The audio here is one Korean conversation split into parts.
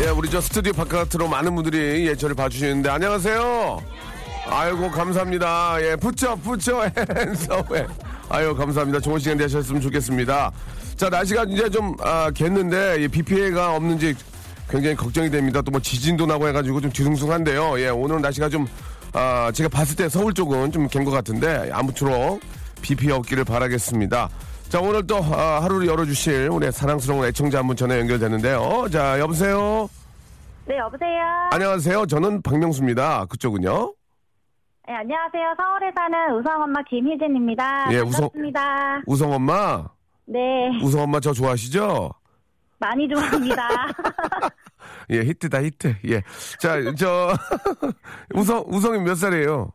예, 우리 저 스튜디오 바깥으로 많은 분들이 예, 저를 봐주시는데, 안녕하세요. 아이고, 감사합니다. 예, 붙여, 붙여, 핸섬에. 아유, 감사합니다. 좋은 시간 되셨으면 좋겠습니다. 자, 날씨가 이제 좀, 아, 겠는데, 예, 비 피해가 없는지 굉장히 걱정이 됩니다. 또 뭐 지진도 나고 해가지고 좀 뒤숭숭한데요. 예, 오늘은 날씨가 좀, 아, 제가 봤을 때 서울 쪽은 좀 갠 것 같은데, 아무쪼록 비 피해 없기를 바라겠습니다. 자, 오늘 또 아, 하루를 열어주실 우리 사랑스러운 애청자 한 분 전화 연결되는데요. 자, 여보세요? 네, 여보세요. 안녕하세요. 저는 박명수입니다. 그쪽은요? 네, 안녕하세요. 서울에 사는 우성엄마 김희진입니다. 예, 우성- 반갑습니다. 우성 엄마? 네, 우성 엄마 저 좋아하시죠? 많이 좋아합니다. 예, 히트다, 히트. 예. 자, 저, 우성, 우성이 몇 살이에요?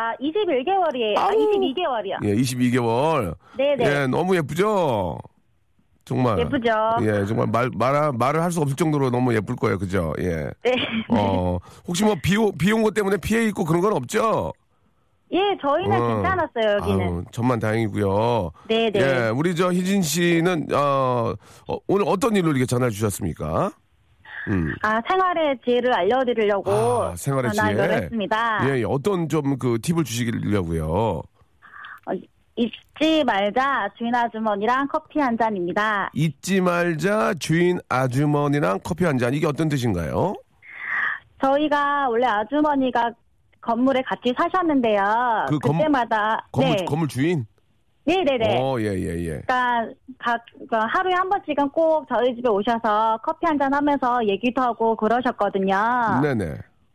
아, 21개월이에요. 아, 22개월이요. 예, 22개월. 네네. 예, 너무 예쁘죠? 정말. 예쁘죠. 예, 정말 말, 말, 말을 할 수 없을 정도로 너무 예쁠 거예요. 그죠? 예. 네. 어, 혹시 뭐 비, 오- 비온 것 때문에 피해 있고 그런 건 없죠? 예, 저희는 어. 괜찮았어요, 여기는. 아유, 천만 다행이고요. 네네. 예, 우리 저 희진 씨는, 어, 어, 오늘 어떤 일로 이렇게 전화 주셨습니까? 음. 아, 생활의 지혜를 알려드리려고 아, 생활의 전화를. 했습니다. 예, 예, 어떤 좀 그 팁을 주시려고요. 어, 잊지 말자 주인 아주머니랑 커피 한 잔입니다. 잊지 말자 주인 아주머니랑 커피 한 잔. 이게 어떤 뜻인가요? 저희가 원래 아주머니가 건물에 같이 사셨는데요. 그 건- 그때마다 건물, 네. 건물 주인? 네네네. 어, 예, 예, 예. 그러니까 각 그러니까 하루에 한 번씩은 꼭 저희 집에 오셔서 커피 한 잔 하면서 얘기도 하고 그러셨거든요. 네네.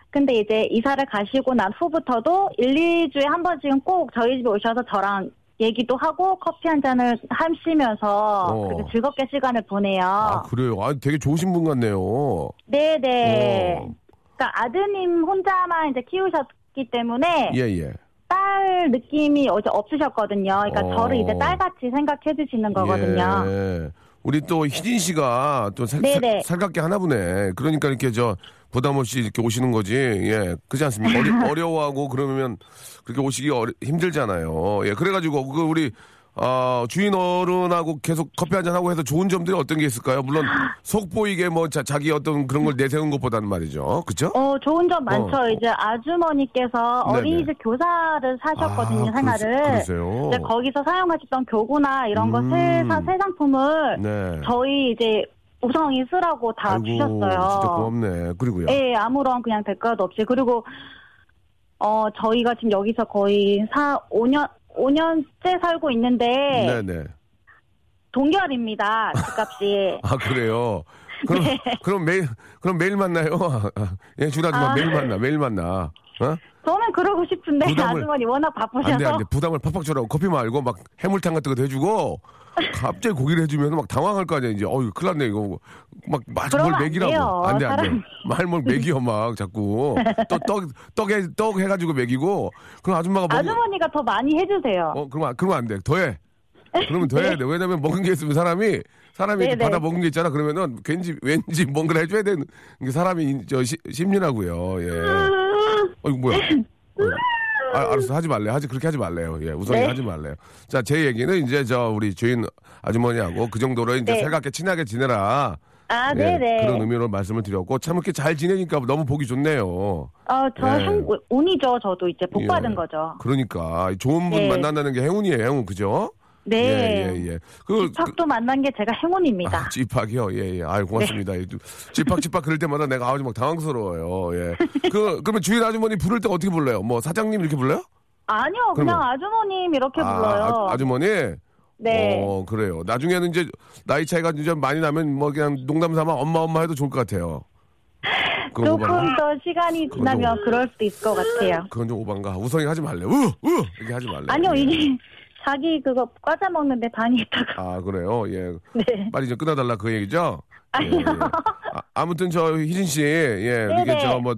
근데 이제 이사를 가시고 난 후부터도 1, 2주에 한 번씩은 꼭 저희 집에 오셔서 저랑 얘기도 하고 커피 한 잔을 하시면서 어. 그렇게 즐겁게 시간을 보내요. 아, 그래요? 아, 되게 좋으신 분 같네요. 네네. 어. 그러니까 아드님 혼자만 이제 키우셨기 때문에 예, 예. 딸 느낌이 어제 없으셨거든요. 그러니까 어. 저를 이제 딸같이 생각해 주시는 거거든요. 예. 우리 또 희진 씨가 또 살, 네네. 살, 살갑게 하나 보네. 그러니까 이렇게 저 부담 없이 이렇게 오시는 거지. 예. 그렇지 않습니까? 어려, 어려워하고 그러면 그렇게 오시기 어려, 힘들잖아요. 예. 그래가지고 그 우리 어, 주인 어른하고 계속 커피 한잔 하고 해서 좋은 점들이 어떤 게 있을까요? 물론 속 보이게 뭐 자, 자기 어떤 그런 걸 내세운 것보다는 말이죠. 그죠? 어, 좋은 점 많죠. 어. 이제 아주머니께서 네네. 어린이집 교사를 사셨거든요, 아, 생활을. 그러세요? 이제 거기서 사용하셨던 교구나 이런 거 음. 새, 사- 새 상품을 네. 저희 이제 우성이 쓰라고 다 아이고, 주셨어요. 진짜 고맙네. 그리고요. 예, 아무런 그냥 대가도 없이. 그리고, 어, 저희가 지금 여기서 거의 사, 5년, 5년째 살고 있는데, 네네. 동결입니다, 집값이. 아 그래요. 그럼 네. 그럼 매일 그럼 매일 만나요. 예, 주라지마 아. 매일 만나 매일 만나. 어? 저는 그러고 싶은데, 부담을- 아주머니 워낙 바쁘셔서. 안 돼 안 돼. 부담을 팍팍 주라고 커피 말고 막 해물탕 같은 것도 해주고 갑자기 고기를 해주면 막 당황할 거 아니야 이제. 어유 큰일 났네 이거. 막뭘 그러면 안 먹이라고. 돼요, 안돼 안돼. 사람이. 말뭘 먹여 막 자꾸. 또떡떡해떡 해가지고 먹이고. 그럼 아줌마가 먹 아주머니가 더 많이 해주세요. 어 안- 그러면 안돼. 더해. 그러면 더 해야 돼. 왜냐면 먹은 게 있으면 사람이 사람이 이렇게 네네. 받아 먹은 게 있잖아. 그러면은 왠지 왠지 뭔가를 해줘야 되는 게 사람이 저 시- 심리라고요. 예 어 이거 뭐야 어. 아, 알았어 하지 말래 하지 그렇게 하지 말래요 예 우선이 네. 하지 말래요 자 제 얘기는 이제 저 우리 주인 아주머니하고 그 정도로 이제 네. 살갑게 친하게 지내라 아, 예, 네네. 그런 의미로 말씀을 드렸고 참 이렇게 잘 지내니까 너무 보기 좋네요 어, 저 예. 행, 운이죠, 저도 이제 복 예. 받은 거죠. 그러니까 좋은 분 네. 만난다는 게 행운이에요 행운 그죠 네. 예, 예, 예. 그, 그 집합도 만난 게 제가 행운입니다. 아, 집합이요? 예, 예. 아유, 고맙습니다. 네. 집합, 집합 그럴 때마다 내가 아주 막 당황스러워요. 예. 그, 그러면 주인 아주머니 부를 때 어떻게 불러요? 뭐, 사장님 이렇게 불러요? 아니요, 그냥 아주머님 이렇게 아, 불러요. 아, 주머니 네. 어, 그래요. 나중에는 이제 나이 차이가 이제 많이 나면 뭐 그냥 농담 삼아 엄마 엄마 해도 좋을 것 같아요. 그건 조금 오반가? 더 시간이 지나면 그럴 수도 있을 것 같아요. 그건 좀 오반가. 우성이 하지 말래. 으! 으! 이렇게 하지 말래. 아니요, 예. 이게 자기 그거 과자 먹는데 다니다가. 아, 그래요? 예. 네. 빨리 좀 끊어달라 그 얘기죠? 예, 예. 아, 무튼저 희진 씨, 예, 네네. 이게 저 뭐,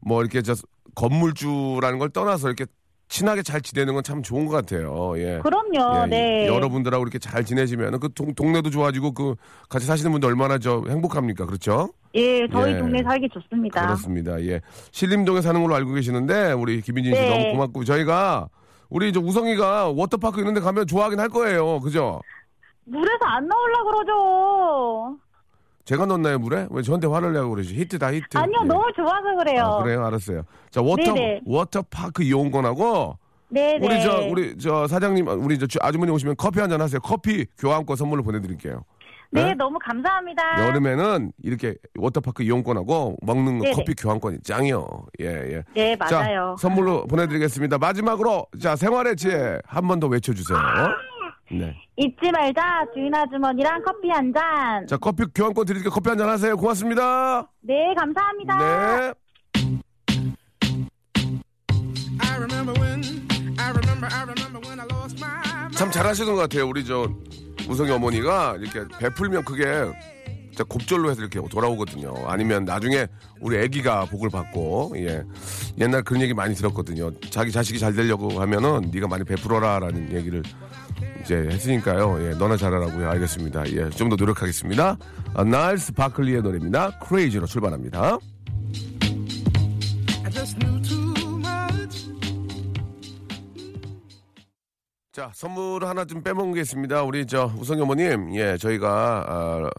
뭐 이렇게 저 건물주라는 걸 떠나서 이렇게 친하게 잘 지내는 건 참 좋은 것 같아요. 예. 그럼요, 예, 네. 여러분들하고 이렇게 잘 지내시면 그 동, 동네도 좋아지고 그 같이 사시는 분들 얼마나 저 행복합니까? 그렇죠? 예, 저희 예. 동네 살기 좋습니다. 그렇습니다. 예. 신림동에 사는 걸로 알고 계시는데 우리 김민진 씨 네. 너무 고맙고 저희가 우리 저 우성이가 워터파크 있는 데 가면 좋아하긴 할 거예요. 그죠? 물에서 안 나오려 그러죠. 제가 넣었나요, 물에? 왜 저한테 화를 내고 그러지? 히트다, 히트. 아니요, 예. 너무 좋아서 그래요. 아, 그래요? 알았어요. 자, 워터, 네네. 워터파크 이용권하고 네네. 우리 저, 우리 저 사장님, 우리 저 주- 아주머니 오시면 커피 한 잔 하세요. 커피 교환권 선물로 보내드릴게요. 네, 네? 너무 감사합니다. 여름에는 이렇게 워터파크 이용권하고 먹는 거 네네. 커피 교환권이 짱이요. 예, 예. 네, 맞아요. 자, 선물로 보내드리겠습니다. 마지막으로, 자, 생활의 지혜 한 번 더 외쳐주세요. 네. 잊지 말자, 주인 아주머니랑 커피 한 잔. 자, 커피 교환권 드릴게요. 커피 한 잔 하세요. 고맙습니다. 네, 감사합니다. 네. I remember when, I remember, I remember when I lost my. 참 잘하시는 것 같아요. 우리 저 우성이 어머니가 이렇게 베풀면 그게 진짜 곱절로 해서 이렇게 돌아오거든요. 아니면 나중에 우리 아기가 복을 받고 예 옛날 그런 얘기 많이 들었거든요. 자기 자식이 잘 되려고 하면은 네가 많이 베풀어라라는 얘기를 이제 했으니까요. 예 너나 잘하라고요. 알겠습니다. 예 좀 더 노력하겠습니다. 아, 나일스 바클리의 노래입니다. 크레이지로 출발합니다. 자, 선물 하나 좀 있습니다. 우리 저 우성이 어머님, 예, 저희가 아,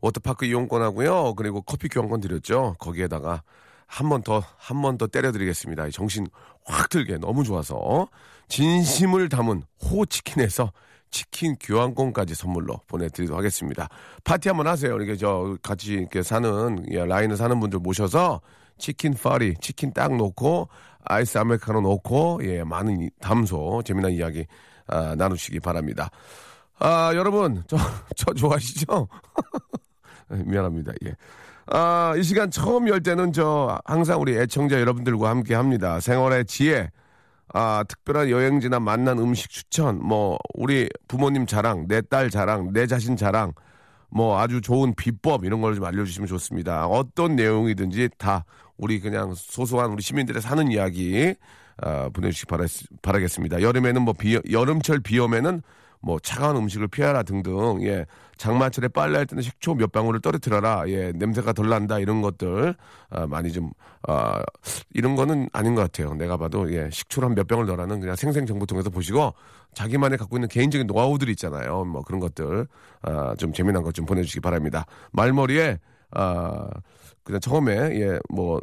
워터파크 이용권하고요. 그리고 커피 교환권 드렸죠. 거기에다가 한 번 더, 한 번 더 때려드리겠습니다. 정신 확 들게 너무 좋아서 진심을 담은 호치킨에서 치킨 교환권까지 선물로 보내드리도록 하겠습니다. 파티 한번 하세요. 이렇게 저 같이 이렇게 사는 예, 라인을 사는 분들 모셔서 치킨 파리, 치킨 딱 놓고 아이스 아메리카노 놓고 예 많은 이- 담소 재미난 이야기 아, 나누시기 바랍니다. 아 여러분 저 저 좋아하시죠? 미안합니다. 예. 아, 이 시간 처음 열 때는 저 항상 우리 애청자 여러분들과 함께 합니다. 생활의 지혜, 아, 특별한 여행지나 만난 음식 추천, 뭐, 우리 부모님 자랑, 내 딸 자랑, 내 자신 자랑, 뭐 아주 좋은 비법 이런 걸 좀 알려주시면 좋습니다. 어떤 내용이든지 다 우리 그냥 소소한 우리 시민들의 사는 이야기 아, 보내주시기 바라, 바라겠습니다. 여름에는 뭐 비, 여름철 비염에는 뭐 차가운 음식을 피하라 등등 예 장마철에 빨래할 때는 식초 몇 방울을 떨어뜨려라 예 냄새가 덜 난다 이런 것들 아, 많이 좀 아, 이런 거는 아닌 것 같아요. 내가 봐도 예 식초를 한 몇 병을 넣으라는 그냥 생생정보통해서 보시고 자기만의 갖고 있는 개인적인 노하우들이 있잖아요. 뭐 그런 것들 아, 좀 재미난 것 좀 보내주시기 바랍니다. 말머리에 아 그냥 처음에 예 뭐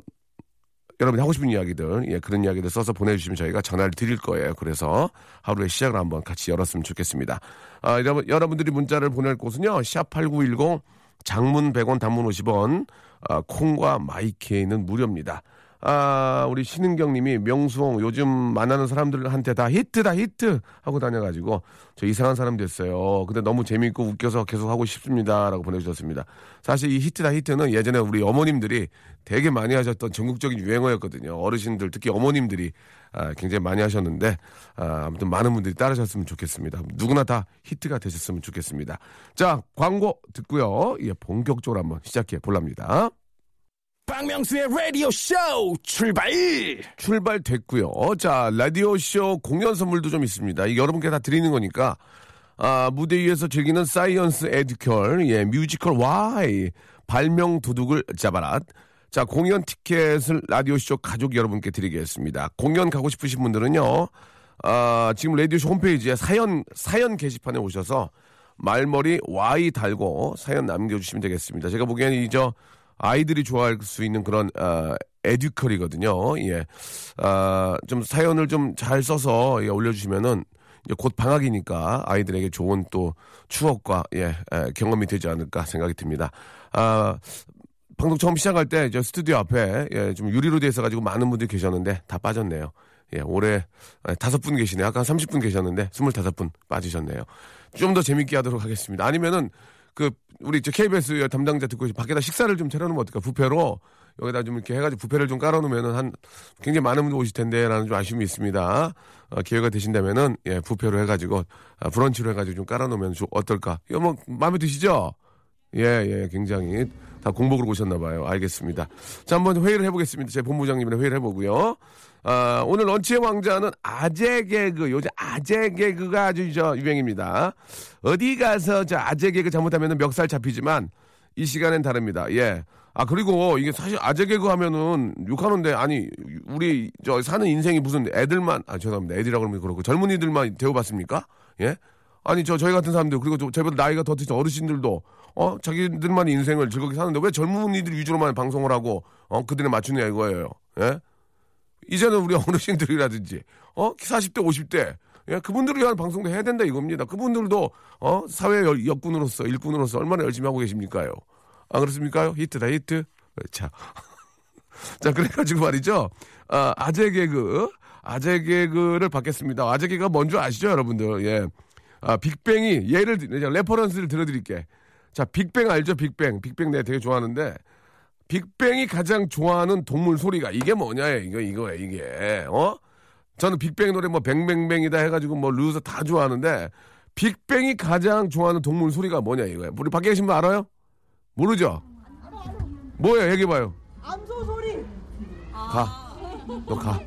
여러분이 하고 싶은 이야기들, 예, 그런 이야기들 써서 보내주시면 저희가 전화를 드릴 거예요. 그래서 하루의 시작을 한번 같이 열었으면 좋겠습니다. 아, 여러분, 여러분들이 문자를 보낼 곳은요, 샵8910, 장문 100원, 단문 50원, 아, 콩과 마이케이는 무료입니다. 아, 우리 신은경 님이 명수홍 요즘 만나는 사람들한테 다 히트다 히트 하고 다녀가지고 저 이상한 사람 됐어요. 근데 너무 재밌고 웃겨서 계속 하고 싶습니다. 라고 보내주셨습니다. 사실 이 히트다 히트는 예전에 우리 어머님들이 되게 많이 하셨던 전국적인 유행어였거든요. 어르신들 특히 어머님들이 아, 굉장히 많이 하셨는데 아, 아무튼 많은 분들이 따르셨으면 좋겠습니다. 누구나 다 히트가 되셨으면 좋겠습니다. 자 광고 듣고요. 예, 본격적으로 한번 시작해 볼랍니다. 박명수의 라디오 쇼 출발! 출발됐고요. 자, 라디오 쇼 공연 선물도 좀 있습니다. 이 여러분께 다 드리는 거니까, 아, 무대 위에서 즐기는 science educal, 예, 뮤지컬 Why, 발명 도둑을 잡아라. 자, 공연 티켓을 라디오쇼 가족 여러분께 드리겠습니다. 공연 가고 싶으신 분들은요, 아, 지금 라디오쇼 홈페이지에 사연, 사연 게시판에 오셔서 말머리 Y 달고 사연 남겨주시면 되겠습니다. 제가 보기에는 이저 아이들이 좋아할 수 있는 그런 아, 에듀컬이거든요. 예, 아, 좀 사연을 좀 잘 써서 예, 올려주시면은 이제 곧 방학이니까 아이들에게 좋은 또 추억과 예, 에, 경험이 되지 않을까 생각이 듭니다. 아, 방송 처음 시작할 때 저 스튜디오 앞에 예, 좀 유리로 돼 있어가지고 많은 분들이 계셨는데 다 빠졌네요. 예, 올해 아, 다섯 분 계시네요. 아까 30분 계셨는데 25분 빠지셨네요. 좀 더 재밌게 하도록 하겠습니다. 아니면은 그 우리 저 KBS 담당자 듣고 밖에다 식사를 좀 차려놓으면 어떨까? 부페로 여기다 좀 이렇게 해가지고 부페를 좀 깔아놓으면은 한 굉장히 많은 분들 오실 텐데라는 좀 아쉬움이 있습니다. 어, 기회가 되신다면은 예 부페로 해가지고 아, 브런치로 해가지고 좀 깔아놓으면 좀 어떨까? 이거 뭐 마음에 드시죠? 예, 예, 굉장히 다 공복으로 오셨나 봐요. 알겠습니다. 자, 한번 회의를 해보겠습니다. 제 본부장님이랑 회의를 해보고요. 아, 오늘 런치의 왕자는 아재 개그, 요즘 아재 개그가 아주 저 유행입니다. 어디 가서 저 아재 개그 잘못하면 멱살 잡히지만 이 시간엔 다릅니다. 예. 아, 그리고 이게 사실 아재 개그 하면은 욕하는데 아니, 우리 저 사는 인생이 무슨 애들만, 아, 죄송합니다. 애들이라고 그러면 그렇고 젊은이들만 대우받습니까? 예? 아니 저 저희 같은 사람들 그리고 저- 저희보다 나이가 더 드신 어르신들도 어 자기들만의 인생을 즐겁게 사는데 왜 젊은이들 위주로만 방송을 하고 어 그들에 맞추냐 이거예요. 예? 이제는 우리 어르신들이라든지 어 40대 50대 예, 그분들을 위한 방송도 해야 된다 이겁니다. 그분들도 어 사회 열- 역군으로서 일꾼으로서 얼마나 열심히 하고 계십니까요? 안 그렇습니까요? 히트다 히트. 자, 자 그래가지고 말이죠. 아, 아재 개그 아재 개그를 받겠습니다. 아재 개그가 뭔지 아시죠, 여러분들? 예. 아, 빅뱅이 예를 들 이제 reference를 들어드릴게. 자, 빅뱅 알죠? 빅뱅. 빅뱅 내가 되게 좋아하는데 빅뱅이 가장 좋아하는 동물 소리가 이게 뭐냐예요. 이거 이거예요. 이게 어? 저는 빅뱅 노래 뭐 뱅뱅뱅이다 해가지고 뭐 Loser 다 좋아하는데 빅뱅이 가장 좋아하는 동물 소리가 뭐냐 이거예요. 우리 밖에 계신 분 알아요? 모르죠? 뭐예요? 얘기해 봐요. 암소 소리. 가. 너 가.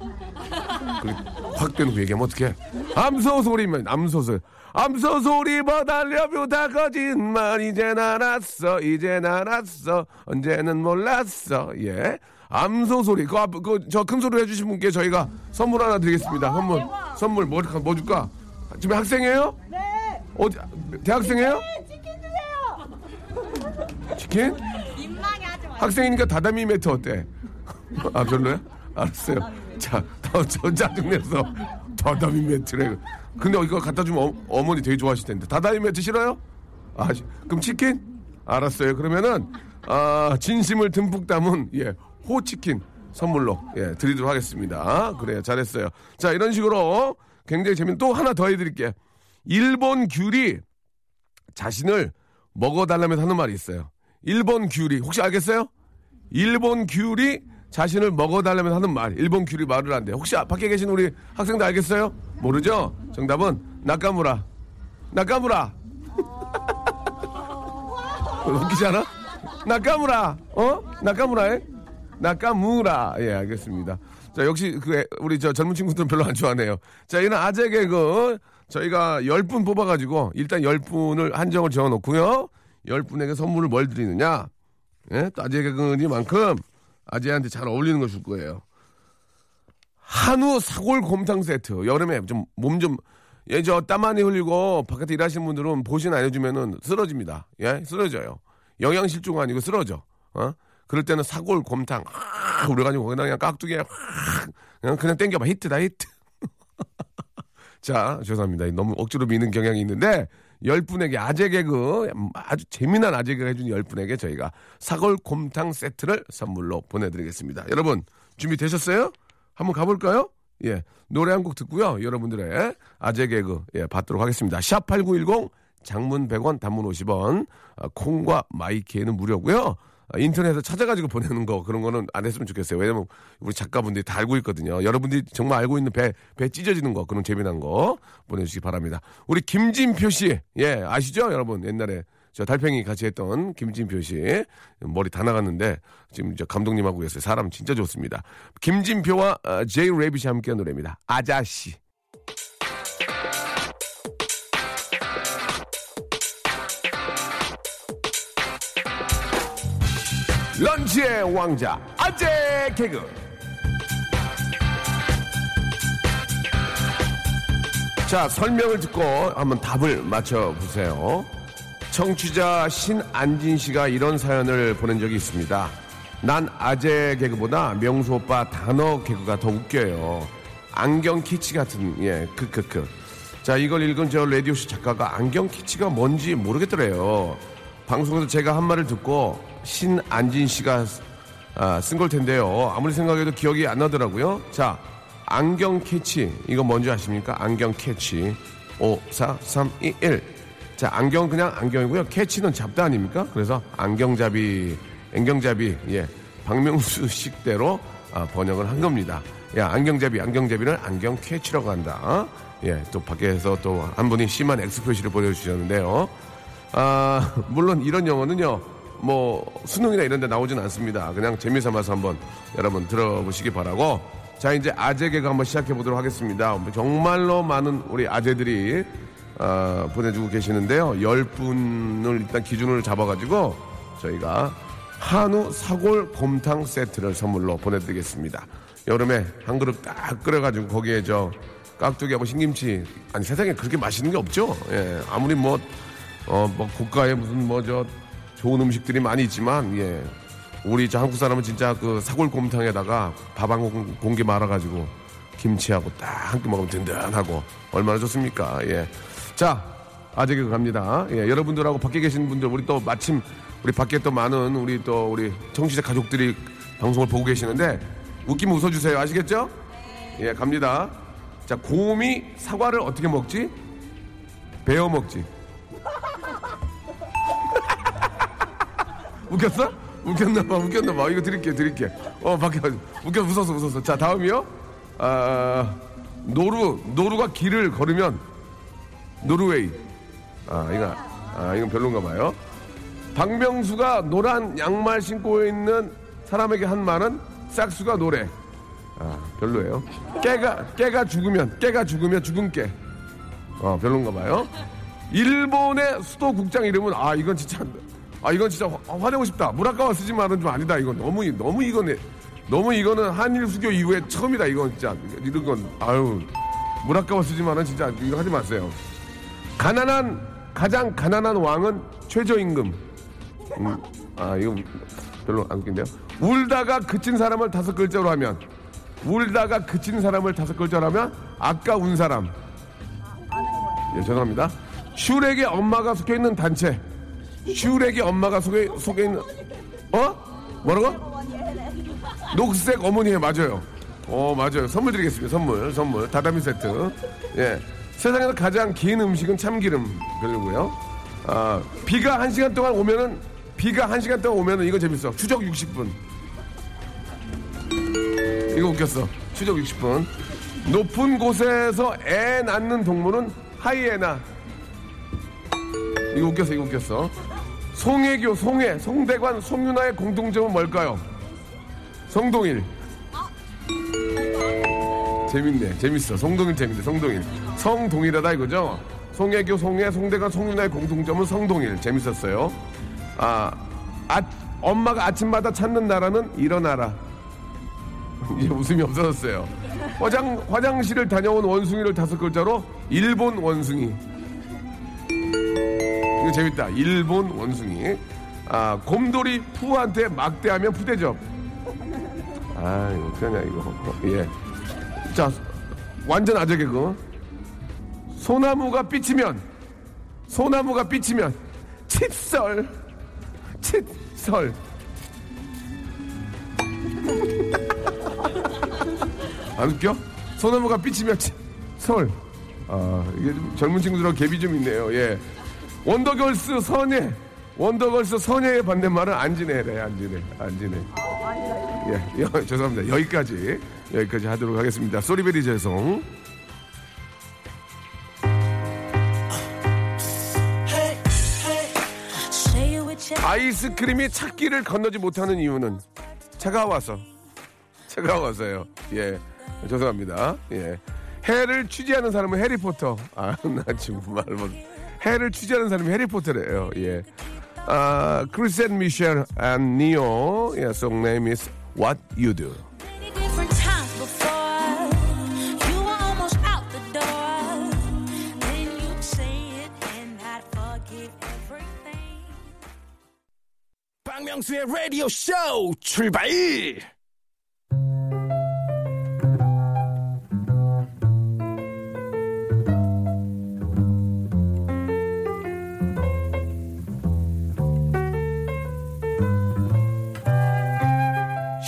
확 대놓고 얘기하면 어떡해. 암소 소리면 암소 소리. 암소 소리 뭐 달려뷰 다 거짓말 이젠 알았어 이젠 알았어 언제는 몰랐어 예 암소 소리 그저 큰 소리 해주신 분께 저희가 선물 하나 드리겠습니다 선물 선물 뭐, 뭐 줄까 지금 학생이에요? 네 어디 대학생이에요? 치킨? 학생이니까 다다미 매트 어때? 아 별로야? 알았어요. 자, 저 짜증내서 다다미 매트래. 근데 이거 갖다 주면 어, 머니 되게 좋아하실 텐데 다다미 매트 싫어요? 아, 시- 그럼 치킨? 알았어요. 그러면은 아, 진심을 듬뿍 담은 예 호치킨 선물로 예 드리도록 하겠습니다. 그래요, 잘했어요. 자, 이런 식으로 굉장히 재밌는 또 하나 더 해 드릴게. 일본 귤이 자신을 먹어 달라면서 하는 말이 있어요. 일본 귤이 혹시 알겠어요? 일본 귤이 자신을 먹어달라면 하는 말. 일본 귤이 말을 한대. 혹시 밖에 계신 우리 학생들 알겠어요? 모르죠? 정답은 나카무라. 나카무라. 웃기지 않아? 나카무라. 어? 나카무라에? 나카무라. 예, 알겠습니다. 자, 역시 그 애- 우리 저 젊은 친구들은 별로 안 좋아하네요. 자, 이는 아재 개그 저희가 10분 뽑아 가지고 일단 10분을 한정을 지어놓고요. 10분에게 선물을 뭘 드리느냐? 예? 또 아재 개그니만큼 아재한테 잘 어울리는 걸줄 거예요. 한우 사골 곰탕 세트. 여름에 좀 몸 좀, 예, 저 땀 많이 흘리고 바깥에 일하시는 분들은 보신 안 해주면은 쓰러집니다. 예? 쓰러져요. 영양실조가 아니고 쓰러져. 어? 그럴 때는 사골 곰탕, 아, 우려가지고 그냥 깍두기에 확, 그냥, 그냥 땡겨봐. 히트다, 히트. 자, 죄송합니다. 너무 억지로 미는 경향이 있는데, 열 분에게 아재 개그, 아주 재미난 아재 개그 해준 열 분에게 저희가 사골 곰탕 세트를 선물로 보내드리겠습니다. 여러분, 준비되셨어요? 한번 가볼까요? 예. 노래 한 곡 듣고요. 여러분들의 아재 개그, 예, 받도록 하겠습니다. 샵8910, 장문 100원, 단문 50원, 아, 콩과 마이키에는 무료고요 아, 인터넷에서 찾아가지고 보내는 거 그런 거는 안 했으면 좋겠어요. 왜냐면 우리 작가분들이 다 알고 있거든요. 여러분들이 정말 알고 있는 배, 배 찢어지는 거 그런 재미난 거 보내주시기 바랍니다. 우리 김진표 씨, 예, 아시죠? 여러분 옛날에 저 달팽이 같이 했던 김진표 씨 머리 다 나갔는데 지금 저 감독님하고 있어요. 사람 진짜 좋습니다. 김진표와 어, 제이 레빗이 함께한 노래입니다. 아자씨. 런치의 왕자 아재 개그. 자 설명을 듣고 한번 답을 맞춰보세요. 청취자 신안진 씨가 이런 사연을 보낸 적이 있습니다. 난 아재 개그보다 명수 오빠 단어 개그가 더 웃겨요. 안경 키치 같은 예 크크크. 자, 이걸 읽은 저 라디오쇼 작가가 안경 키치가 뭔지 모르겠더래요. 방송에서 제가 한 말을 듣고 신안진 씨가 아, 쓴 걸 텐데요. 아무리 생각해도 기억이 안 나더라고요. 자, 안경 catch. 이거 뭔지 아십니까? 안경 catch. 5, 4, 3, 2, 1. 자, 안경 그냥 안경이고요. catch는 잡다 아닙니까? 그래서 안경잡이, 안경잡이, 예. 박명수 식대로 아, 번역을 한 겁니다. 야, 안경잡이, 안경잡이를 안경 catch라고 한다. 예, 또 밖에서 또 한 분이 심한 X 표시를 보내주셨는데요. 아, 물론 이런 영어는요, 뭐, 수능이나 이런 데 나오진 않습니다. 그냥 재미삼아서 한번 여러분 들어보시기 바라고. 자, 이제 아재 개그 한번 시작해 보도록 하겠습니다. 정말로 많은 우리 아재들이, 아, 보내주고 계시는데요. 열 분을 일단 기준을 잡아가지고 저희가 한우 사골 곰탕 세트를 선물로 보내드리겠습니다. 여름에 한 그릇 딱 끓여가지고 거기에 저 깍두기하고 신김치 아니 세상에 그렇게 맛있는 게 없죠. 예, 아무리 뭐 어, 뭐 고가의 무슨 뭐저 좋은 음식들이 많이 있지만 예. 우리 저 한국 사람은 진짜 그 사골곰탕에다가 밥 한 공기 말아가지고 김치하고 딱한끼 먹으면 든든하고 얼마나 좋습니까? 예. 자, 아재 개그 갑니다. 예, 여러분들하고 밖에 계신 분들 우리 또 마침 우리 밖에 또 많은 우리 또 우리 청취자 가족들이 방송을 보고 계시는데 웃기면 웃어주세요. 아시겠죠? 예, 갑니다. 자, 곰이 사과를 어떻게 먹지? 베어 먹지. 웃겼어? 웃겼나봐, 웃겼나봐. 이거 드릴게, 드릴게. 어, 밖에, 웃겨, 웃었어, 웃었어. 자, 다음이요. 아, 노루, 노루가 길을 걸으면, 노르웨이. 아, 이거, 아, 이건 별론가 봐요. 박명수가 노란 양말 신고 있는 사람에게 한 말은 싹수가 노래. 아, 별로예요. 깨가, 깨가 죽으면, 깨가 죽으면 죽은 깨. 어, 별론가 봐요. 일본의 수도 국장 이름은, 아, 이건 진짜, 아, 이건 진짜 화, 화내고 싶다. 무라카와 쓰지 말은 좀 아니다. 이건 너무, 너무 이거네. 너무 이거는 한일 수교 이후에 처음이다. 이건 진짜. 이런 건, 아유. 무라카와 쓰지 말은 진짜 이거 하지 마세요. 가난한, 가장 가난한 왕은 최저임금. 음, 아, 이거 별로 안 웃긴데요. 울다가 그친 사람을 다섯 글자로 하면, 울다가 그친 사람을 다섯 글자로 하면, 아까 운 사람. 예, 죄송합니다. 슈렉의 엄마가 속해 있는 단체. 슈렉의 엄마가 속해, 속해 있는, 어? 뭐라고? 녹색 어머니에 맞아요. 어, 맞아요. 선물 드리겠습니다. 선물, 선물. 다다미 세트. 예. 세상에서 가장 긴 음식은 참기름. 그리고요. 아, 비가 한 시간 동안 오면은, 비가 한 시간 동안 오면은 이거 재밌어. 추적 60분. 이거 웃겼어. 추적 60분. 높은 곳에서 애 낳는 동물은 하이에나. 이거 웃겼어, 이거 웃겼어. 송혜교, 송혜, 송대관, 송윤아의 공통점은 뭘까요? 성동일. 재밌네, 재밌어. 성동일 재밌네, 성동일. 성동일하다 이거죠? 송혜교, 송혜, 송대관, 송윤아의 공통점은 성동일. 재밌었어요. 아, 아, 엄마가 아침마다 찾는 나라는 일어나라. 이제 웃음이 없어졌어요. 화장, 화장실을 다녀온 원숭이를 다섯 글자로 일본 원숭이. 재밌다. 일본 원숭이. 아, 곰돌이 푸한테 막대하면 푸대접. 아, 이거 어떡하냐, 이거. 예. 자, 완전 아재 개그. 소나무가 삐치면, 소나무가 삐치면, 칫솔, 칫솔. 안 웃겨? 소나무가 삐치면 칫솔. 아, 이게 좀 젊은 친구들하고 갭이 좀 있네요. 예. 원더걸스 선예. 원더걸스 선예의 반대말은 안지네래, 안지네, 안지네. 예, 여, 죄송합니다. 여기까지, 여기까지 하도록 하겠습니다. 소리베리 죄송. 아이스크림이 찾기를 건너지 못하는 이유는 차가워서. 차가워서요. 예. 죄송합니다. 예. 해를 취재하는 사람은 해리포터. 아, 나 정말 뭐. 해를 취재하는 사람이 해리포터래요. 예. 아, 크리스앤 미셸 앤 니오. 예, song name is What You Do. different times before. You were almost out the door. Then you'd say it and I'd forgive everything. 박명수의 라디오 쇼 출발!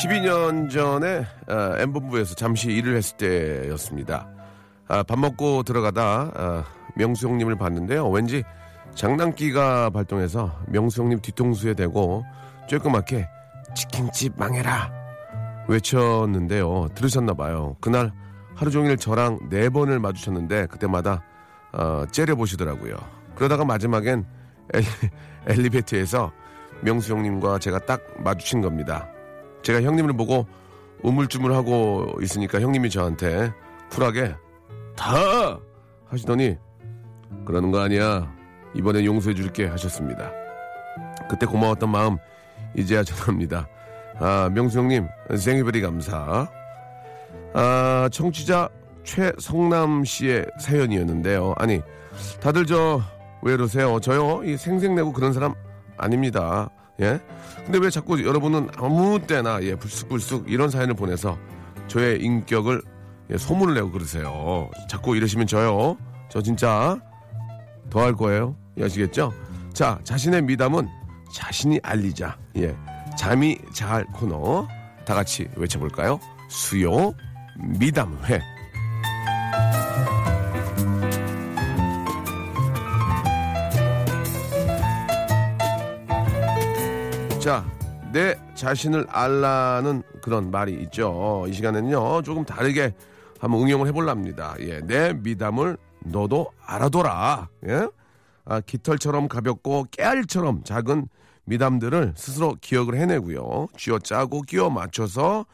12년 전에 아, M본부에서 잠시 일을 했을 때였습니다. 아, 밥 먹고 들어가다 아, 명수 형님을 봤는데요. 왠지 장난기가 발동해서 명수 형님 뒤통수에 대고 쬐끄맣게 치킨집 망해라 외쳤는데요. 들으셨나 봐요. 그날 하루 종일 저랑 네 번을 마주쳤는데 그때마다 어, 째려보시더라고요. 그러다가 마지막엔 엘, 엘리베이터에서 명수 형님과 제가 딱 마주친 겁니다. 제가 형님을 보고 우물쭈물하고 있으니까 형님이 저한테 쿨하게 다 하시더니 그러는 거 아니야. 이번엔 용서해 줄게 하셨습니다. 그때 고마웠던 마음 이제야 전합니다. 아, 명수 형님 생일베리 감사. 아, 청취자 최성남 씨의 사연이었는데요. 아니, 다들 저 왜 이러세요? 저요 이 생색내고 그런 사람 아닙니다. 예? 근데 왜 자꾸 여러분은 아무 때나 예, 불쑥불쑥 이런 사연을 보내서 저의 인격을 예, 소문을 내고 그러세요. 자꾸 이러시면 저요. 저 진짜 더 할 거예요. 예, 아시겠죠? 자, 자신의 미담은 자신이 알리자. 예. 잠이 잘 코너. 다 같이 외쳐볼까요? 수요 미담회. 자, 내 자신을 알라는 그런 말이 있죠. 이 시간에는요, 조금 다르게 한번 응용을 해볼랍니다. 예, 내 미담을 너도 알아둬라. 예? 아, 깃털처럼 가볍고 깨알처럼 작은 미담들을 스스로 기억을 해내고요. 쥐어 짜고 끼워 맞춰서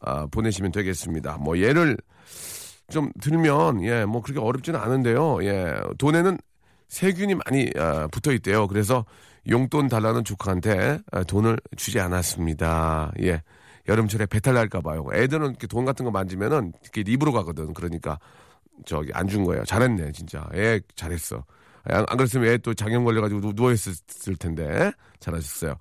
아, 보내시면 되겠습니다. 뭐 예를 좀 들면 예, 뭐 그렇게 어렵지는 않은데요. 예, 돈에는 세균이 많이 아, 붙어 있대요. 그래서 용돈 달라는 조카한테 아, 돈을 주지 않았습니다. 예. 여름철에 배탈 날까 봐요. 애들은 이렇게 돈 같은 거 만지면은 이렇게 입으로 가거든. 그러니까 저기 안 준 거예요. 잘했네, 진짜. 애 잘했어. 안, 안 그랬으면 애 또 장염 걸려가지고 누- 누워있을 텐데. 잘하셨어요.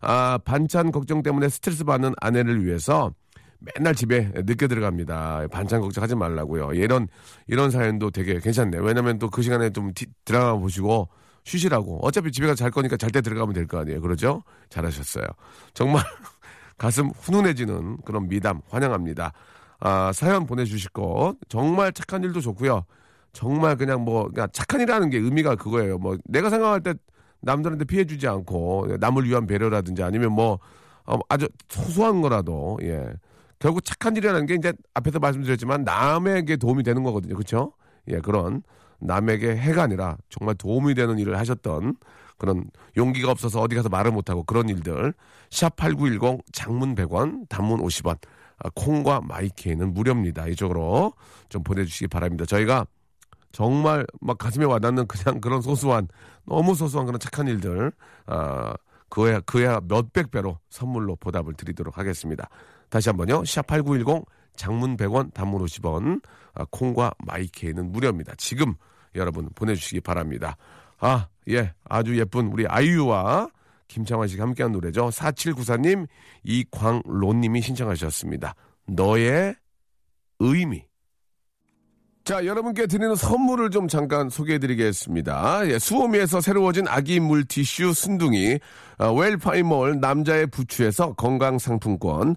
아, 반찬 걱정 때문에 스트레스 받는 아내를 위해서 맨날 집에 늦게 들어갑니다. 반찬 걱정하지 말라고요. 이런 이런 사연도 되게 괜찮네요. 왜냐면 또 그 시간에 좀 티- 드라마 보시고 쉬시라고. 어차피 집에 가서 잘 거니까 잘 때 들어가면 될 거 아니에요. 그러죠? 잘하셨어요. 정말 가슴 훈훈해지는 그런 미담 환영합니다. 아, 사연 보내주실 것 정말 착한 일도 좋고요. 정말 그냥 뭐 그냥 착한 일하는 게 의미가 그거예요. 뭐 내가 생각할 때 남들한테 피해 주지 않고 남을 위한 배려라든지 아니면 뭐 어, 아주 소소한 거라도 예. 결국 착한 일이라는 게 이제 앞에서 말씀드렸지만 남에게 도움이 되는 거거든요. 그렇죠? 예, 그런 남에게 해가 아니라 정말 도움이 되는 일을 하셨던 그런 용기가 없어서 어디 가서 말을 못하고 그런 일들 샵8910 장문 100원 단문 50원 아, 콩과 마이케이는 무료입니다. 이쪽으로 좀 보내주시기 바랍니다. 저희가 정말 막 가슴에 와닿는 그냥 그런 소소한 너무 소소한 그런 착한 일들 아, 그야 그야 몇백 배로 선물로 보답을 드리도록 하겠습니다. 다시 한번요. 샵8910 장문 100원 단문 50원 아, 콩과 마이케이는 무료입니다. 지금 여러분 보내주시기 바랍니다. 아, 예. 아주 예쁜 우리 아이유와 김창완 씨가 함께한 노래죠. 4794님, 이광로님이 신청하셨습니다. 너의 의미. 자, 여러분께 드리는 선물을 좀 잠깐 소개해 드리겠습니다. 예, 수오미에서 새로워진 아기 물티슈 순둥이, 어, 웰파이몰 남자의 부추에서 건강상품권,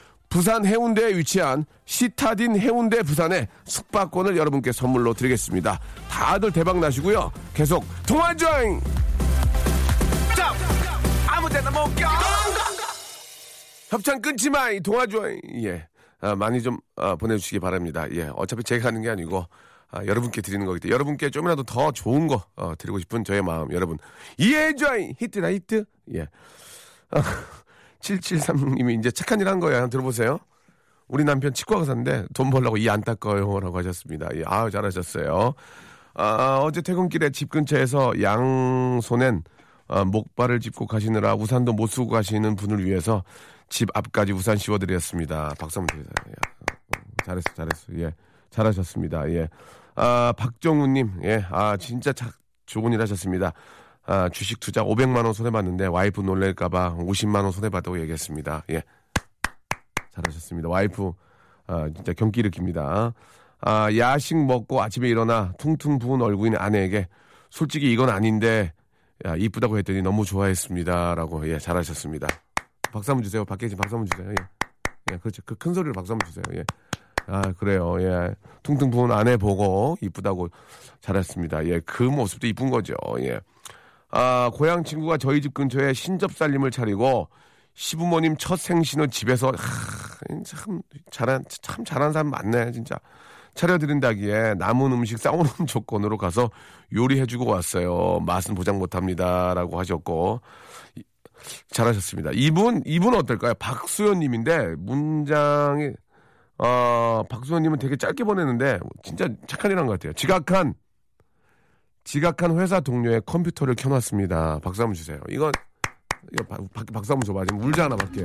부산 해운대에 위치한 시타딘 해운대 부산의 숙박권을 여러분께 선물로 드리겠습니다. 다들 대박 나시고요. 계속 통화 조잉! 아무 데나 못 가! 협찬 끊지 마, 이 동아조. 예. 아, 많이 좀 아, 보내주시기 바랍니다. 예, 어차피 제가 하는 게 아니고 아, 여러분께 드리는 거기 때문에 여러분께 좀이라도 더 좋은 거 어, 드리고 싶은 저의 마음 여러분 이해줘이 히트나 히트 예. 아, 7736님이 이제 착한 일 한. 한번 들어보세요. 우리 남편 치과 의사인데 돈 벌려고 이 안 닦아요. 라고 하셨습니다. 예, 아우, 잘하셨어요. 아, 어제 퇴근길에 집 근처에서 양손엔 아, 목발을 짚고 가시느라 우산도 못 쓰고 가시는 분을 위해서 집 앞까지 우산 씌워드렸습니다. 박수 한번 드리세요. 야, 어, 잘했어, 잘했어. 예, 잘하셨습니다. 예. 아, 박정우님, 예, 아, 진짜 자, 좋은 일 하셨습니다. 아, 주식 투자 500만 원 손해봤는데 와이프 놀랄까봐 50만 원 손해봤다고 얘기했습니다. 예. 잘하셨습니다. 와이프, 아, 진짜 경기 일으킵니다. 아, 야식 먹고 아침에 일어나 퉁퉁 부은 얼굴인 아내에게 솔직히 이건 아닌데, 야, 이쁘다고 했더니 너무 좋아했습니다. 라고, 예, 잘하셨습니다. 박수 한번 주세요. 밖에 지금 박수 한번 주세요. 예. 예, 그렇죠. 그 큰 소리로 박수 한번 주세요. 예. 아, 그래요. 예. 퉁퉁 부은 아내 보고 이쁘다고 잘했습니다. 예, 그 모습도 이쁜 거죠. 예. 아, 고향 친구가 저희 집 근처에 신접살림을 차리고 시부모님 첫 생신을 집에서 하, 참 잘한 참 잘한 사람 많네 진짜. 차려드린다기에 남은 음식 싸우는 조건으로 가서 요리해주고 왔어요. 맛은 보장 못합니다라고 하셨고. 이- 잘하셨습니다. 이분 이분 어떨까요? 박수현님인데 문장이 어 박수현님은 되게 짧게 보냈는데 진짜 착한 일한 것 같아요. 지각한 지각한 회사 동료의 컴퓨터를 켜놨습니다. 박수 한번 주세요. 이건 이거 박, 박, 박수 한번 줘봐. 지금 울잖아 밖에.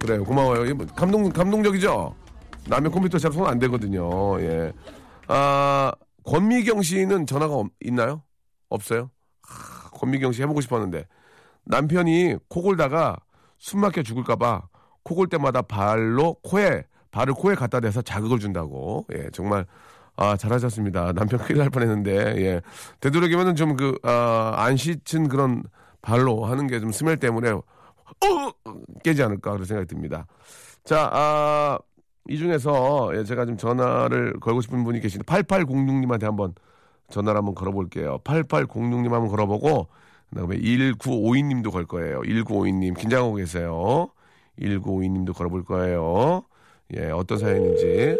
그래요. 고마워요. 이거 감동 감동적이죠. 남의 컴퓨터 잘 손 안 되거든요. 예. 아 권미경 씨는 전화가 없- 있나요? 없어요? 아, 권미경 씨 해보고 싶었는데 남편이 코 골다가 숨 막혀 죽을까봐 코 골 때마다 발로 코에 발을 코에 갖다 대서 자극을 준다고. 예, 정말 아 잘하셨습니다. 남편 큰일 날 뻔했는데 예 되도록이면은 좀그안 씻은 그런 발로 하는 게 좀 스멜 때문에 어 깨지 않을까 그런 생각이 듭니다. 자, 아, 이 중에서 예, 제가 좀 전화를 걸고 싶은 분이 계신데 8806님한테 한번 전화를 한번 걸어볼게요. 8806님 한번 걸어보고 그 다음에 1952님도 걸 거예요. 1952님 긴장하고 계세요. 1952님도 걸어볼 거예요. 예, 어떤 사연인지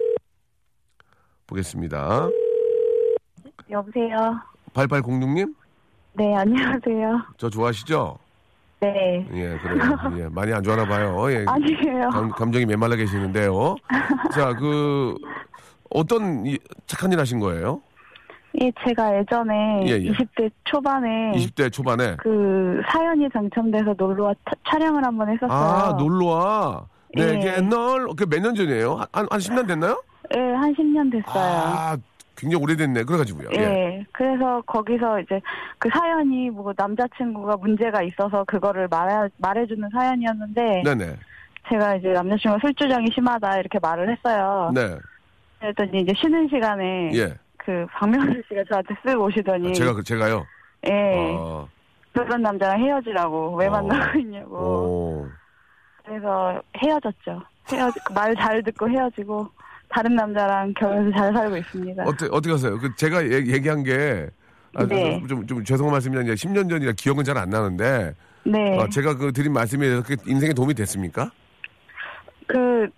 보겠습니다. 여보세요. 8806님? 네, 안녕하세요. 저 좋아하시죠? 네. 예, 그래요. 예, 많이 안 좋아하나 봐요. 예. 아니에요. 감, 감정이 메말라 계시는데요. 자, 그, 어떤 이- 착한 일 하신 거예요? 예, 제가 예전에 예, 예. 20대 초반에 20대 초반에. 그 사연이 당첨돼서 놀러와 차- 촬영을 한 번 했었어요. 아, 놀러 와. 내게 예. 널, 그몇년 전이에요? 한, 한 10년 됐나요? 예, 한 10년 됐어요. 아, 굉장히 오래됐네. 그래가지고요. 예. 예. 그래서 거기서 이제 그 사연이 뭐 남자친구가 문제가 있어서 그거를 말해, 말해주는 사연이었는데 네네. 제가 이제 남자친구가 술주정이 심하다 이렇게 말을 했어요. 네. 그랬더니 이제 쉬는 시간에 예. 그 박명수 씨가 저한테 쓱 오시더니 아, 제가, 그- 제가요? 예 어, 그런 남자랑 헤어지라고 왜 어. 만나고 있냐고 오. 그래서 헤어졌죠. 헤어지 말잘 듣고 헤어지고 다른 남자랑 결혼해서 잘 살고 있습니다. 어떻게, 어떻게 하세요? 그 제가 얘- 얘기한 게, 아, 네. 좀, 좀, 좀 죄송한 말씀이 아니라 10년 전이라 기억은 잘 안 나는데, 네. 어, 제가 그 드린 말씀에 대해서 그 인생에 도움이 됐습니까? 그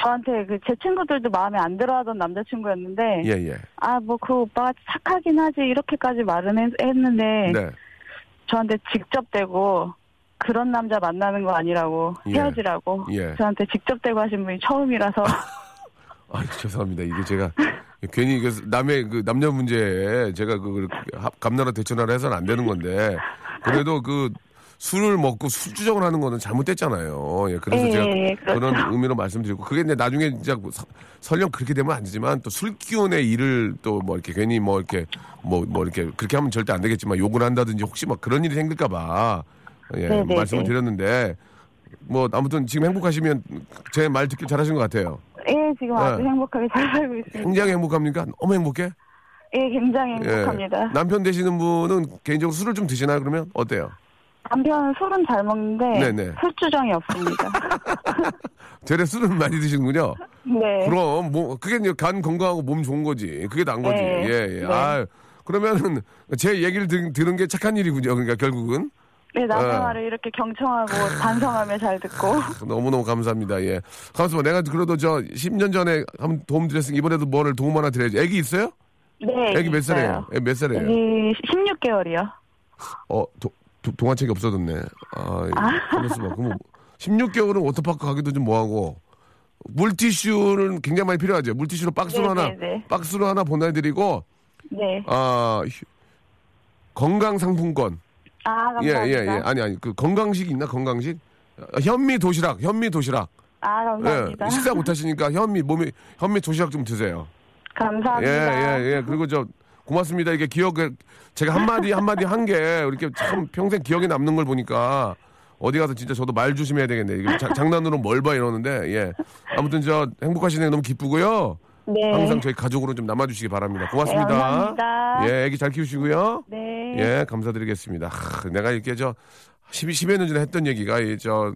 저한테 그 제 친구들도 마음에 안 들어하던 남자친구였는데 예, 예. 아 뭐 그 오빠가 착하긴 하지 이렇게까지 말은 했, 했는데 네. 저한테 직접 대고 그런 남자 만나는 거 아니라고 예. 헤어지라고 예. 저한테 직접 대고 하신 분이 처음이라서 아, 죄송합니다. 이게 제가 괜히 그 남의 그 남녀 문제에 제가 그 감나라 대천하라 해서는 안 되는 건데 그래도 그 술을 먹고 술주정을 하는 거는 잘못됐잖아요. 예, 그래서 예, 제가 예, 그렇죠. 그런 의미로 말씀드리고 그게 이제 나중에 진짜 뭐 서- 설령 그렇게 되면 안 되지만 또 술 기운의 일을 또 뭐 이렇게 괜히 뭐 이렇게 뭐뭐 이렇게 그렇게 하면 절대 안 되겠지만 욕을 한다든지 혹시 막 그런 일이 생길까 봐 예, 네, 네, 말씀을 네. 드렸는데 뭐 아무튼 지금 행복하시면 제 말 듣길 잘하신 것 같아요. 예 지금 아주 네. 행복하게 잘 살고 있습니다. 굉장히 행복합니까? 너무 행복해? 예 굉장히 예. 행복합니다. 남편 되시는 분은 개인적으로 술을 좀 드시나요? 그러면 어때요? 남편은 술은 잘 먹는데 네네. 술 주정이 없습니다. 되레 술은 많이 드시는군요. 네. 그럼 뭐 그게 이제 간 건강하고 몸 좋은 거지. 그게 나은 거지. 네. 예, 예. 네. 아, 그러면은 제 얘기를 들, 들은 게 착한 일이군요. 그러니까 결국은 네, 나생활을 이렇게 경청하고 반성하며 잘 듣고. 너무너무 감사합니다. 예. 가만있어 봐. 내가 그래도 저 10년 전에 한번 도움 드렸으니 이번에도 뭐를 도움 하나 드려야지. 애기 있어요? 네. 애기 몇 살이에요? 애기 몇 살이에요? 애기 16개월이요. 어, 도, 도- 동화책이 없어졌네. 아, 가만있어 봐. 그럼 16개월은 워터파크 가기도 좀 뭐하고. 물티슈는 굉장히 많이 필요하죠. 물티슈로 박스로 네, 하나, 네, 네. 박스로 하나 보내드리고, 네. 아, 휴- 건강 상품권. 아, 예, 감사합니다. 예, 예. 아니, 아니. 그 건강식 있나? 건강식? 어, 현미 도시락, 현미 도시락. 아, 감사합니다. 예, 식사 못 하시니까 현미, 몸에, 현미 도시락 좀 드세요. 감사합니다. 예, 예, 예. 그리고 저, 고맙습니다. 이게 기억에, 제가 한마디, 한마디 한 게, 이렇게 참 평생 기억에 남는 걸 보니까, 어디 가서 진짜 저도 말 조심해야 되겠네. 이게 자- 장난으로 뭘 봐 이러는데, 예. 아무튼 저, 행복하시는 게 너무 기쁘고요. 네. 항상 저희 가족으로 좀 남아주시기 바랍니다. 고맙습니다. 네, 감사합니다. 예, 애기 잘 키우시고요. 네. 예, 감사드리겠습니다. 하, 내가 이렇게 저 10, 10여 년 전에 했던 얘기가 이 저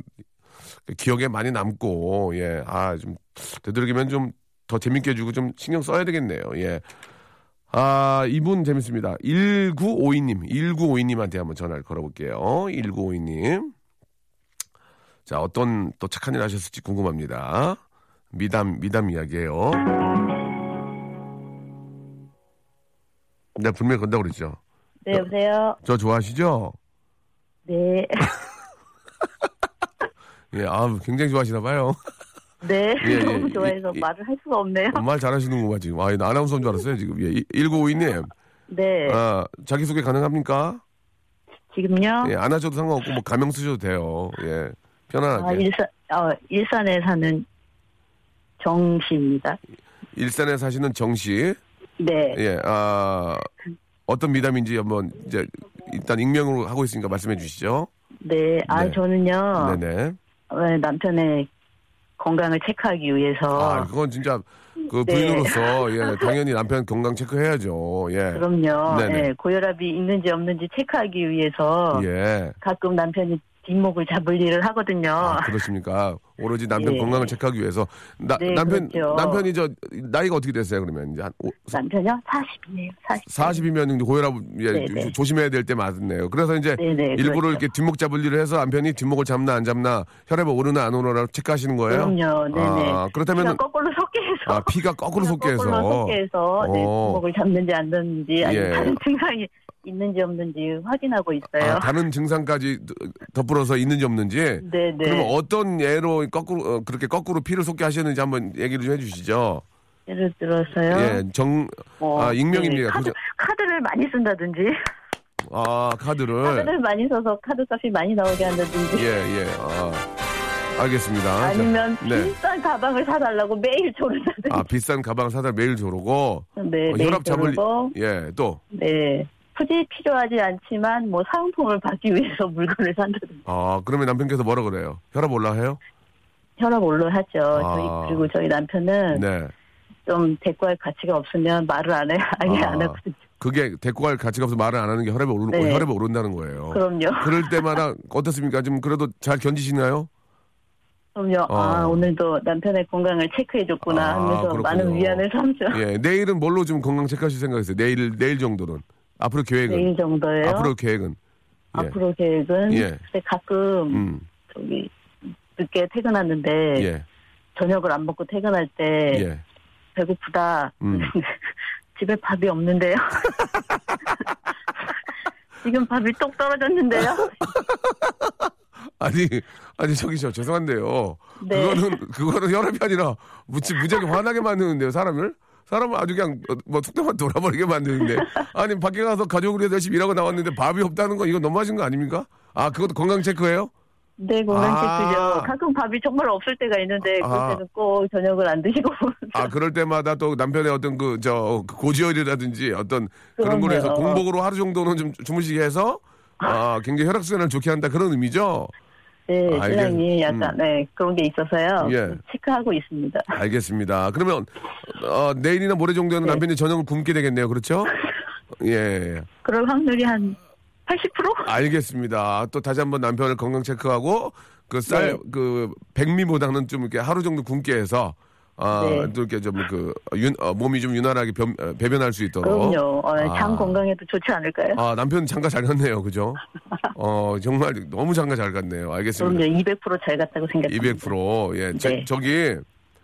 기억에 많이 남고 예, 아, 좀 되도록이면 좀 더 재밌게 해주고 좀 신경 써야 되겠네요. 예. 아, 이분 재밌습니다. 1952님, 1952님한테 한번 전화를 걸어볼게요. 1952님. 자, 어떤 또 착한 일 하셨을지 궁금합니다. 미담, 미담 이야기예요. 내가 분명히 건다고 그랬죠. 네, 여보세요? 저 좋아하시죠? 네. 예, 아 굉장히 좋아하시나 봐요. 네. 예, 예, 너무 예, 좋아해서 예, 말을 할 수가 없네요. 말 잘하시는구만 지금. 아, 나 아나운서인 줄 알았어요 지금. 예, 1952님. 네. 아, 자기소개 가능합니까? 지금요? 예, 안 하셔도 상관없고 뭐 가명 쓰셔도 돼요. 예, 편안하게. 아, 일산, 어, 일산에 사는 정 씨입니다. 일산에 사시는 정 씨. 네. 예, 아 어떤 미담인지 한번 이제 일단 익명으로 하고 있으니까 말씀해 주시죠. 네. 아, 네. 저는요. 네네. 어, 남편의 건강을 체크하기 위해서. 아, 그건 진짜 그 네. 부인으로서 예, 당연히 남편 건강 체크해야죠. 예. 그럼요. 네네. 네, 고혈압이 있는지 없는지 체크하기 위해서 예. 가끔 남편이 뒷목을 잡을 일을 하거든요. 아, 그렇습니까? 오로지 남편 예. 건강을 체크하기 위해서 나, 네, 남편 그렇죠. 남편이 저 나이가 어떻게 됐어요? 그러면 이제 한 오- 남편이요? 40이네요. 40. 40이면 고혈압 예. 조- 조심해야 될 때 맞네요. 그래서 이제 네, 네, 일부러 그렇죠. 이렇게 뒷목 잡을 일을 해서 남편이 뒷목을 잡나 안 잡나 혈압이 오르나 안 오르나 체크하시는 거예요? 그럼요. 네네. 아, 그렇다면 피가 거꾸로 솟게 해서. 아, 피가 거꾸로 솟게 해서 거꾸로 솟게 해서 네, 어. 뒷목을 잡는지 안 잡는지 아니 예. 다른 증상이 있는지 없는지 확인하고 있어요. 아, 다른 증상까지 덧불어서 있는지 없는지 네 네. 그러면 어떤 예로 거꾸로 어, 그렇게 거꾸로 피를 솟게 하셨는지 한번 얘기를 좀 해주시죠. 예를 들어서요. 예, 정 뭐, 아, 익명입니다. 네, 카드, 카드를 많이 쓴다든지 아 카드를 카드를 많이 써서 카드 값이 많이 나오게 한다든지 예, 예. 아, 알겠습니다. 자, 아니면 네. 비싼 가방을 사달라고 매일 조른다든지 아, 비싼 가방 사다 매일 조르고. 네, 어, 매일 혈압 잡을, 예, 또. 네. 굳이 필요하지 않지만 뭐 사은품을 받기 위해서 물건을 산다든지 아, 그러면 남편께서 뭐라 그래요? 혈압 올라해요? 혈압 올라하죠. 아. 저희 그리고 저희 남편은 네. 좀 대꾸할 가치가 없으면 말을 안 해, 아예 아. 안 하거든요. 그게 대꾸할 가치가 없어 말을 안 하는 게 혈압이 오르, 네. 혈압이 오른다는 거예요. 그럼요. 럴 때마다 어떻습니까? 좀 그래도 잘 견디시나요? 그럼요. 어. 아 오늘도 남편의 건강을 체크해줬구나 아, 하면서 그렇군요. 많은 위안을 삼죠. 예, 내일은 뭘로 좀 건강 체크하실 생각이세요? 내일, 내일 정도는. 앞으로 계획은? 내일 정도예요. 앞으로 계획은? 예. 앞으로 계획은 예. 근데 가끔 음, 저기 늦게 퇴근하는데 예, 저녁을 안 먹고 퇴근할 때 예. 배고프다. 음. 집에 밥이 없는데요. 지금 밥이 똑 떨어졌는데요. 아니, 아니, 저기, 저, 죄송한데요. 네. 그거는, 그거는 혈압이 아니라, 무지, 무지하게 화나게 만드는데요, 사람을? 사람을 아주 그냥, 어, 뭐, 툭툭만 돌아버리게 만드는데. 아니, 밖에 가서 위해서 열심히 일하고 나왔는데 밥이 없다는 건 이거 너무하신 거 아닙니까? 아, 그것도 건강 체크예요? 네, 건강 아. 체크죠. 가끔 밥이 정말 없을 때가 있는데 아. 그때는 꼭 저녁을 안 드시고 아, 그럴 때마다 또 남편의 어떤 그, 저, 그 고지혈이라든지 어떤 그런 걸로 해서 그럼요. 공복으로 하루 정도는 좀 주무시게 해서, 아, 굉장히 혈액순환을 좋게 한다 그런 의미죠? 네, 알겠- 신랑이 약간 음. 네 그런 게 있어서요. 예. 체크하고 있습니다. 알겠습니다. 그러면, 어, 내일이나 모레 정도에는 네. 남편이 저녁을 굶게 되겠네요. 그렇죠? 예. 그럴 확률이 한 80%? 알겠습니다. 또 다시 한번 남편을 건강 체크하고 그쌀 네. 그 백미보다는 좀 이렇게 하루 정도 굶게 해서 아, 네. 또 이렇게 좀 그, 윤, 어, 몸이 좀 유난하게 변- 어, 배변할 수 있도록. 그럼요. 어, 장 아. 건강에도 좋지 않을까요? 아, 남편 장가 잘 갔네요. 그죠? 어, 정말 너무 장가 잘 갔네요. 알겠습니다. 그럼요. 200%잘 갔다고 생각합니다. 200%. 예. 제- 네. 저기,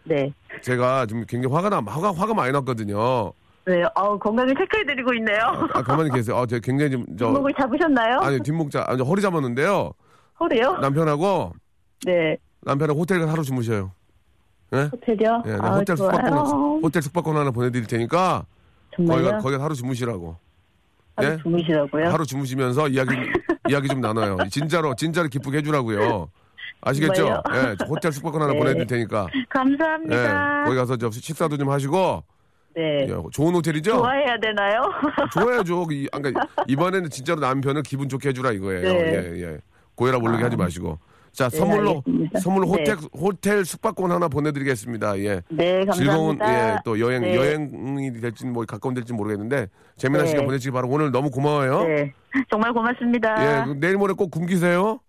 네. 제가 좀 굉장히 화가 나, 화가, 화가 많이 났거든요. 네. 아우, 건강을 체크해드리고 있네요. 아, 가만히 계세요. 아, 제가 굉장히 좀, 저, 목을 잡으셨나요? 아니, 뒷목 자, 아니, 허리 잡았는데요. 허리요? 남편하고, 네. 남편하고 호텔 가서 하루 주무셔요. 예? 호텔이요? 예, 네, 아, 호텔 좋아요. 숙박권, 호텔 숙박권 하나 보내드릴 테니까, 정말요? 거기가, 거기가 하루 주무시라고. 하루 예? 주무시라고요? 하루 주무시면서 이야기 이야기 좀 나눠요. 진짜로 진짜로 기쁘게 해주라고요. 아시겠죠? 예, 저 호텔 숙박권 하나 네. 보내드릴 테니까. 예, 감사합니다. 거기 가서 저 식사도 좀 하시고. 네. 예, 좋은 호텔이죠? 좋아해야 되나요? 좋아야죠. 이, 아, 그러니까 이번에는 진짜로 남편을 기분 좋게 해주라 이거예요. 네. 예, 예. 고해라 모르게 하지 마시고. 자, 네, 선물로 알겠습니다. 선물로 네. 호텔 호텔 숙박권 하나 보내드리겠습니다. 예. 네, 감사합니다. 즐거운 예, 또 여행 네. 여행이 될지 뭐 가까운 될지 모르겠는데 재미난 네. 시간 보내시기 바라고 오늘 너무 고마워요. 네. 정말 고맙습니다. 예, 내일 모레 꼭 굶기세요.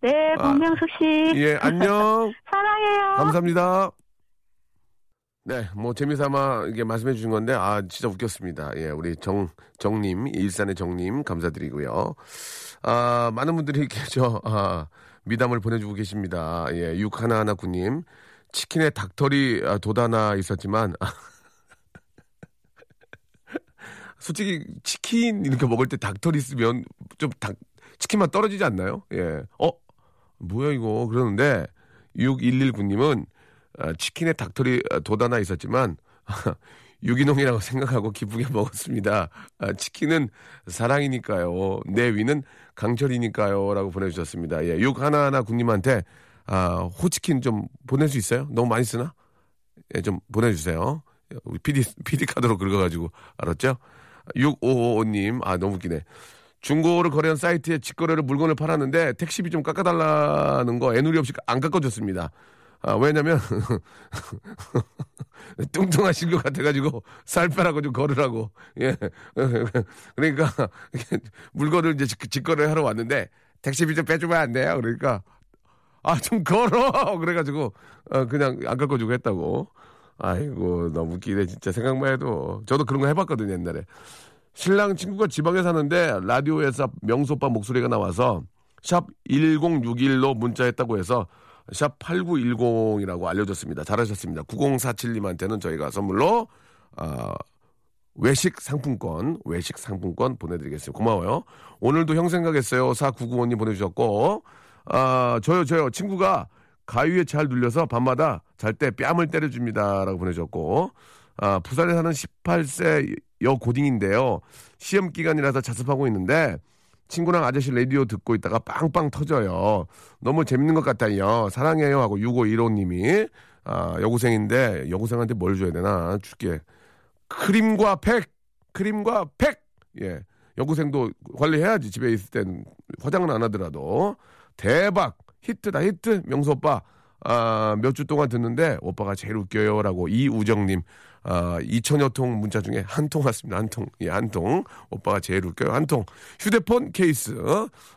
네, 박명숙 씨. 예, 안녕. 사랑해요. 감사합니다. 네, 뭐 재미삼아 이게 말씀해 주신 건데 아 진짜 웃겼습니다. 예, 우리 정 정님 일산의 정님 감사드리고요. 아 많은 분들이 저 아, 미담을 보내주고 계십니다. 예, 육 하나 하나 구님 치킨에 닭털이 아, 돋아나 있었지만 솔직히 치킨 이렇게 먹을 때 닭털 있으면 좀 닭 치킨만 떨어지지 않나요? 예, 어 뭐야 이거 그러는데 6119님은 아, 치킨에 닭털이 아, 돋아나 있었지만 유기농이라고 생각하고 기쁘게 먹었습니다. 아, 치킨은 사랑이니까요. 내 위는 강철이니까요 라고 보내주셨습니다. 예, 61하나 군님한테 아, 호치킨 좀 보낼 수 있어요? 너무 많이 쓰나? 예, 좀 보내주세요. 우리 PD, PD 카드로 긁어가지고, 알았죠? 6555님, 아, 너무 웃기네. 중고를 거래한 사이트에 직거래로 물건을 팔았는데 택시비 좀 깎아달라는 거 애누리 없이 안 깎아줬습니다. 아, 왜냐면, 뚱뚱하신 것 같아가지고 살 빼라고 좀 걸으라고. 예. 그러니까 물건을 이제 직, 직거래 하러 왔는데 택시비 좀 빼주면 안 돼요? 그러니까 아, 좀 걸어! 그래가지고, 어, 그냥 안 깎아주고 했다고. 아이고, 너무 웃기네, 진짜. 생각만 해도. 저도 그런 거 해봤거든요, 옛날에. 신랑 친구가 지방에 사는데, 라디오에서 명소빠 목소리가 나와서, 샵 1061로 문자했다고 해서, 샵 8910이라고 알려줬습니다. 잘하셨습니다. 9047님한테는 저희가 선물로, 아, 외식 상품권, 외식 상품권 보내드리겠습니다. 고마워요. 오늘도 형 생각했어요. 4995님 보내주셨고, 아, 저요, 저요. 친구가 가위에 잘 눌려서 밤마다 잘 때 뺨을 때려줍니다. 라고 보내주셨고, 아, 부산에 사는 18세 여 고딩인데요. 시험 기간이라서 자습하고 있는데, 친구랑 아저씨 라디오 듣고 있다가 빵빵 터져요. 너무 재밌는 것 같아요. 사랑해요. 하고 6515님이, 아, 여고생인데, 여고생한테 뭘 줘야 되나? 줄게. 크림과 팩! 크림과 팩! 예. 여고생도 관리해야지. 집에 있을 땐 화장은 안 하더라도. 대박! 히트다, 히트! 명수 오빠. 아, 몇 주 동안 듣는데 오빠가 제일 웃겨요. 라고 이우정님. 아, 2천여 통 문자 중에 한 통 왔습니다. 한 통. 예, 한 통. 오빠가 제일 웃겨요. 한 통. 휴대폰 케이스.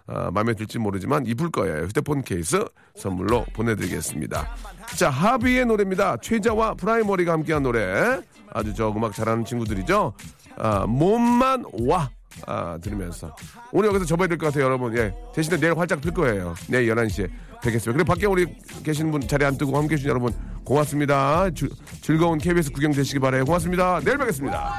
아, 마음에 들지 모르지만 이쁠 거예요. 휴대폰 케이스 선물로 보내드리겠습니다. 자, 하비의 노래입니다. 최자와 프라이머리가 함께한 노래. 아주 저 음악 잘하는 친구들이죠. 아, 몸만 와. 아, 들으면서. 오늘 여기서 접어야 될 것 같아요, 여러분. 예. 대신에 내일 활짝 필 거예요. 내일 11시에 뵙겠습니다. 그리고 밖에 우리 계시는 분 자리 안 뜨고 함께 해주신 여러분 고맙습니다. 주- 즐거운 KBS 구경 되시기 바라요. 고맙습니다. 내일 뵙겠습니다.